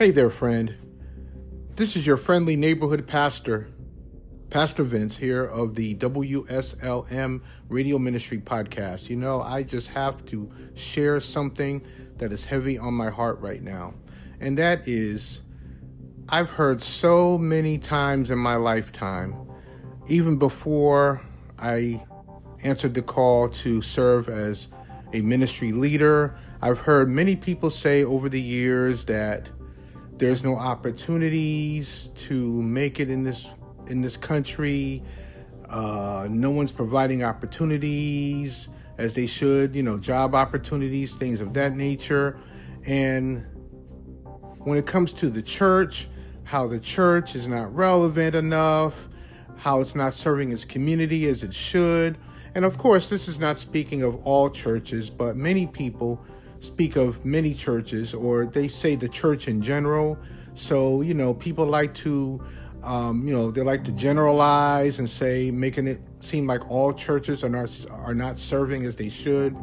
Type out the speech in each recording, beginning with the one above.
Hey there, friend. This is your friendly neighborhood pastor, Pastor Vince, here of the WSLM Radio Ministry Podcast. You know, I just have to share something that is heavy on my heart right now, and that is I've heard so many times in my lifetime, even before I answered the call to serve as a ministry leader. I've heard many people say over the years that there's no opportunities to make it in this in this country. Uh, no one's providing opportunities as they should, you know, job opportunities, things of that nature. And when it comes to the church, how the church is not relevant enough, how it's not serving its community as it should. And of course, this is not speaking of all churches, but many people speak of many churches or they say the church in general. So, you know, people like to, um, you know, they like to generalize and say, making it seem like all churches are not, are not serving as they should.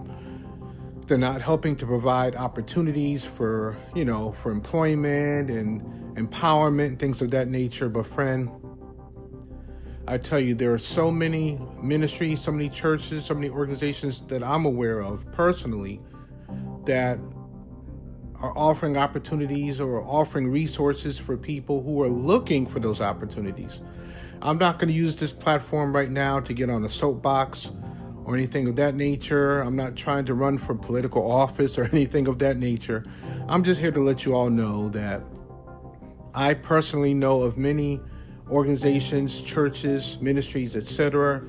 They're not helping to provide opportunities for, you know, for employment and empowerment things of that nature. But, friend, I tell you, there are so many ministries, so many churches, so many organizations that I'm aware of personally that are offering opportunities or offering resources for people who are looking for those opportunities. I'm not going to use this platform right now to get on a soapbox or anything of that nature. I'm not trying to run for political office or anything of that nature. I'm just here to let you all know that I personally know of many organizations, churches, ministries, etc.,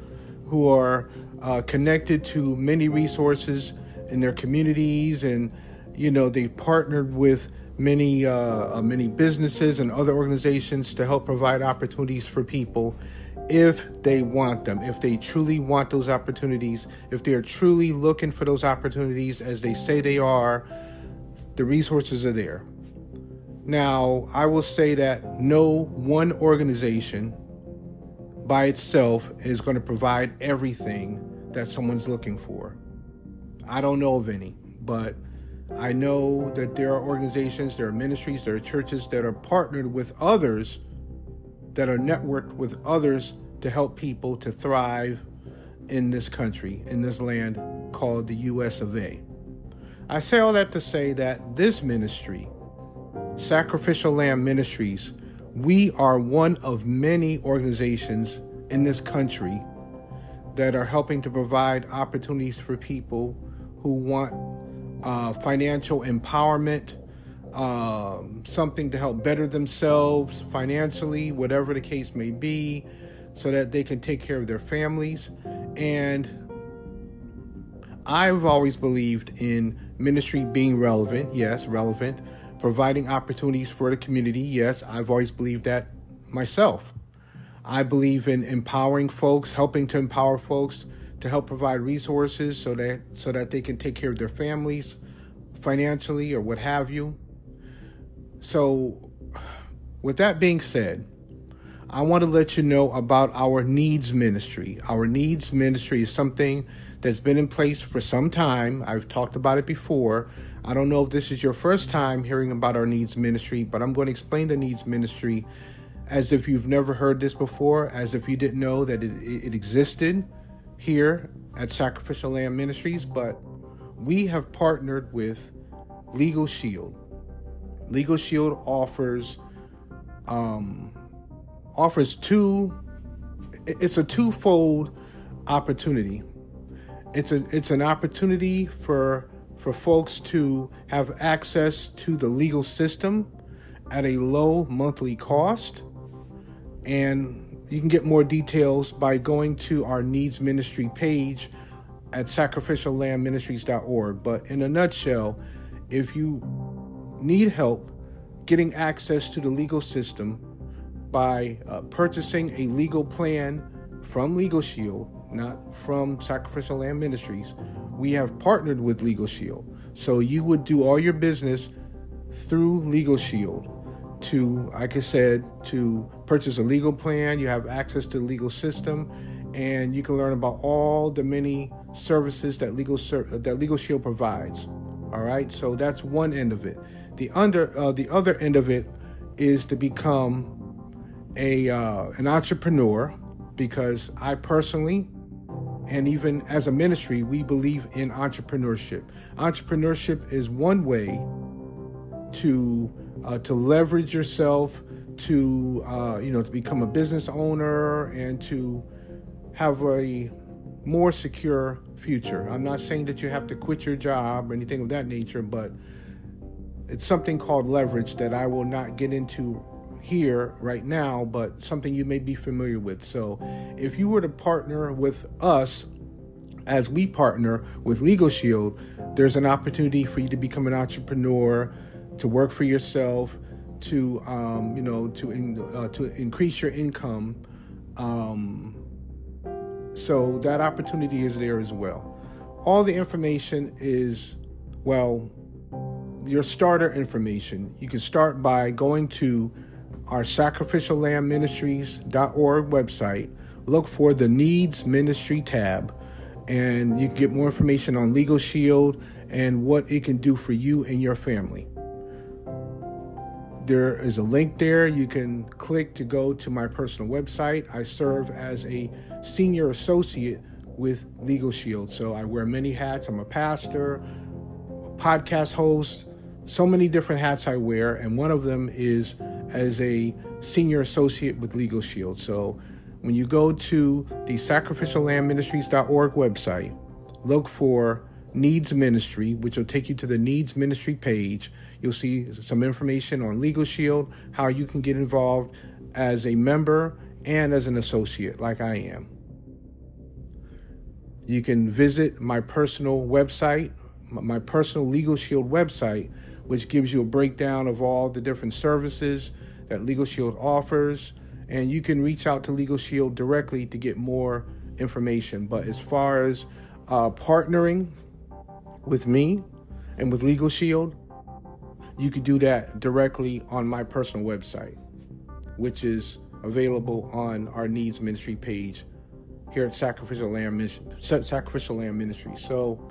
who are uh, connected to many resources in their communities, and you know they've partnered with many uh, uh, many businesses and other organizations to help provide opportunities for people if they want them, if they truly want those opportunities, if they are truly looking for those opportunities as they say they are, the resources are there. Now, I will say that no one organization by itself is going to provide everything that someone's looking for. I don't know of any, but I know that there are organizations, there are ministries, there are churches that are partnered with others, that are networked with others to help people to thrive in this country, in this land called the US of A. I say all that to say that this ministry, Sacrificial Lamb Ministries, we are one of many organizations in this country that are helping to provide opportunities for people who want uh, financial empowerment, um, something to help better themselves financially, whatever the case may be, so that they can take care of their families. And I've always believed in ministry being relevant, yes, relevant, providing opportunities for the community, yes, I've always believed that myself. I believe in empowering folks, helping to empower folks to help provide resources so that so that they can take care of their families financially or what have you. So with that being said, I want to let you know about our needs ministry. Our needs ministry is something that's been in place for some time. I've talked about it before. I don't know if this is your first time hearing about our needs ministry, but I'm going to explain the needs ministry as if you've never heard this before, as if you didn't know that it, it existed here at Sacrificial Lamb Ministries, but we have partnered with Legal Shield. Legal Shield offers um, offers two. It's a twofold opportunity. It's a it's an opportunity for for folks to have access to the legal system at a low monthly cost, and you can get more details by going to our Needs Ministry page at sacrificiallambministries.org. But in a nutshell, if you need help getting access to the legal system by uh, purchasing a legal plan from Legal Shield, not from Sacrificial Lamb Ministries, we have partnered with Legal Shield. So you would do all your business through Legal Shield to, like I said, to purchase a legal plan. You have access to the legal system, and you can learn about all the many services that legal that Legal Shield provides. All right, so that's one end of it. The under uh, the other end of it is to become a uh, an entrepreneur because I personally and even as a ministry we believe in entrepreneurship. Entrepreneurship is one way to uh, to leverage yourself to uh, you know to become a business owner and to have a more secure future. I'm not saying that you have to quit your job or anything of that nature, but it's something called leverage that I will not get into here right now, but something you may be familiar with. So, if you were to partner with us as we partner with Legal Shield, there's an opportunity for you to become an entrepreneur, to work for yourself, to um, you know to in, uh, to increase your income. Um, so that opportunity is there as well. All the information is well your starter information. You can start by going to our sacrificiallambministries.org website, look for the Needs Ministry tab, and you can get more information on Legal Shield and what it can do for you and your family. There is a link there. You can click to go to my personal website. I serve as a senior associate with Legal Shield. So I wear many hats. I'm a pastor, a podcast host, so many different hats I wear, and one of them is as a senior associate with Legal Shield. So when you go to the sacrificiallambministries.org website, look for Needs Ministry, which will take you to the Needs Ministry page. You'll see some information on Legal Shield, how you can get involved as a member and as an associate, like I am. You can visit my personal website, my personal Legal Shield website, which gives you a breakdown of all the different services that Legal Shield offers. And you can reach out to Legal Shield directly to get more information. But as far as uh, partnering with me and with Legal Shield, you could do that directly on my personal website, which is available on our Needs Ministry page here at Sacrificial Lamb, Sacrificial Lamb Ministry. So,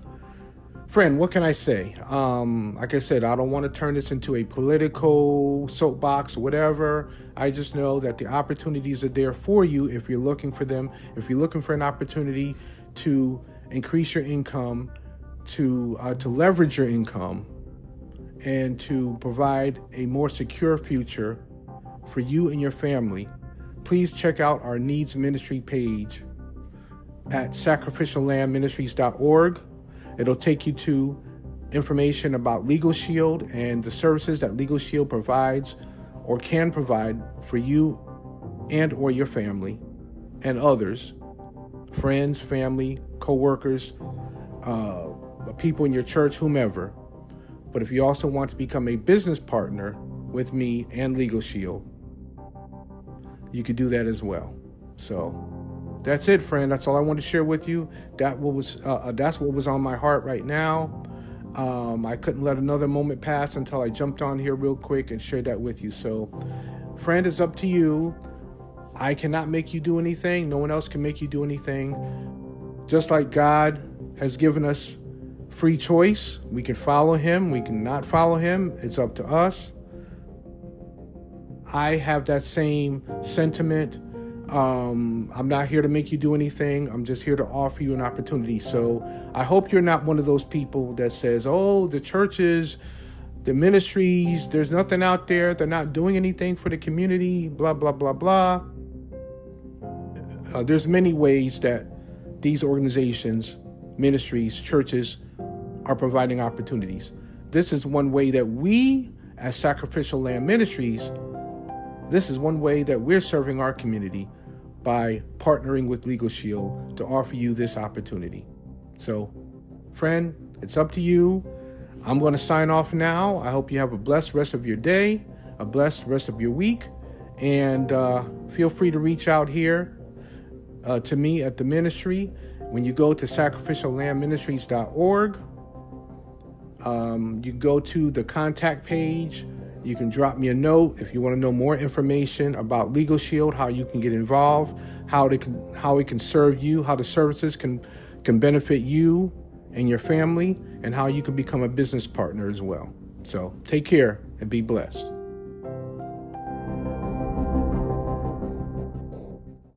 friend, what can I say? Um, like I said, I don't want to turn this into a political soapbox or whatever. I just know that the opportunities are there for you if you're looking for them. If you're looking for an opportunity to increase your income, to uh, to leverage your income, and to provide a more secure future for you and your family, please check out our needs ministry page at sacrificiallambministries.org It'll take you to information about Legal Shield and the services that Legal Shield provides or can provide for you and or your family and others, friends, family, co-workers, uh, people in your church, whomever. But if you also want to become a business partner with me and Legal Shield, you could do that as well. So that's it, friend. That's all I want to share with you. That what was uh, uh, that's what was on my heart right now. Um, I couldn't let another moment pass until I jumped on here real quick and shared that with you. So, friend, it's up to you. I cannot make you do anything. No one else can make you do anything. Just like God has given us free choice, we can follow Him. We can not follow Him. It's up to us. I have that same sentiment um, I'm not here to make you do anything. I'm just here to offer you an opportunity. So I hope you're not one of those people that says, oh, the churches, the ministries, there's nothing out there. They're not doing anything for the community, blah, blah, blah, blah. Uh, there's many ways that these organizations, ministries, churches are providing opportunities. This is one way that we, as Sacrificial Lamb Ministries, this is one way that we're serving our community by partnering with Legal Shield to offer you this opportunity. So, friend, it's up to you. I'm going to sign off now. I hope you have a blessed rest of your day, a blessed rest of your week, and uh, feel free to reach out here uh, to me at the ministry when you go to sacrificiallambministries.org. Um, you go to the contact page you can drop me a note if you want to know more information about Legal Shield, how you can get involved, how it can how it can serve you, how the services can can benefit you and your family and how you can become a business partner as well. So take care and be blessed.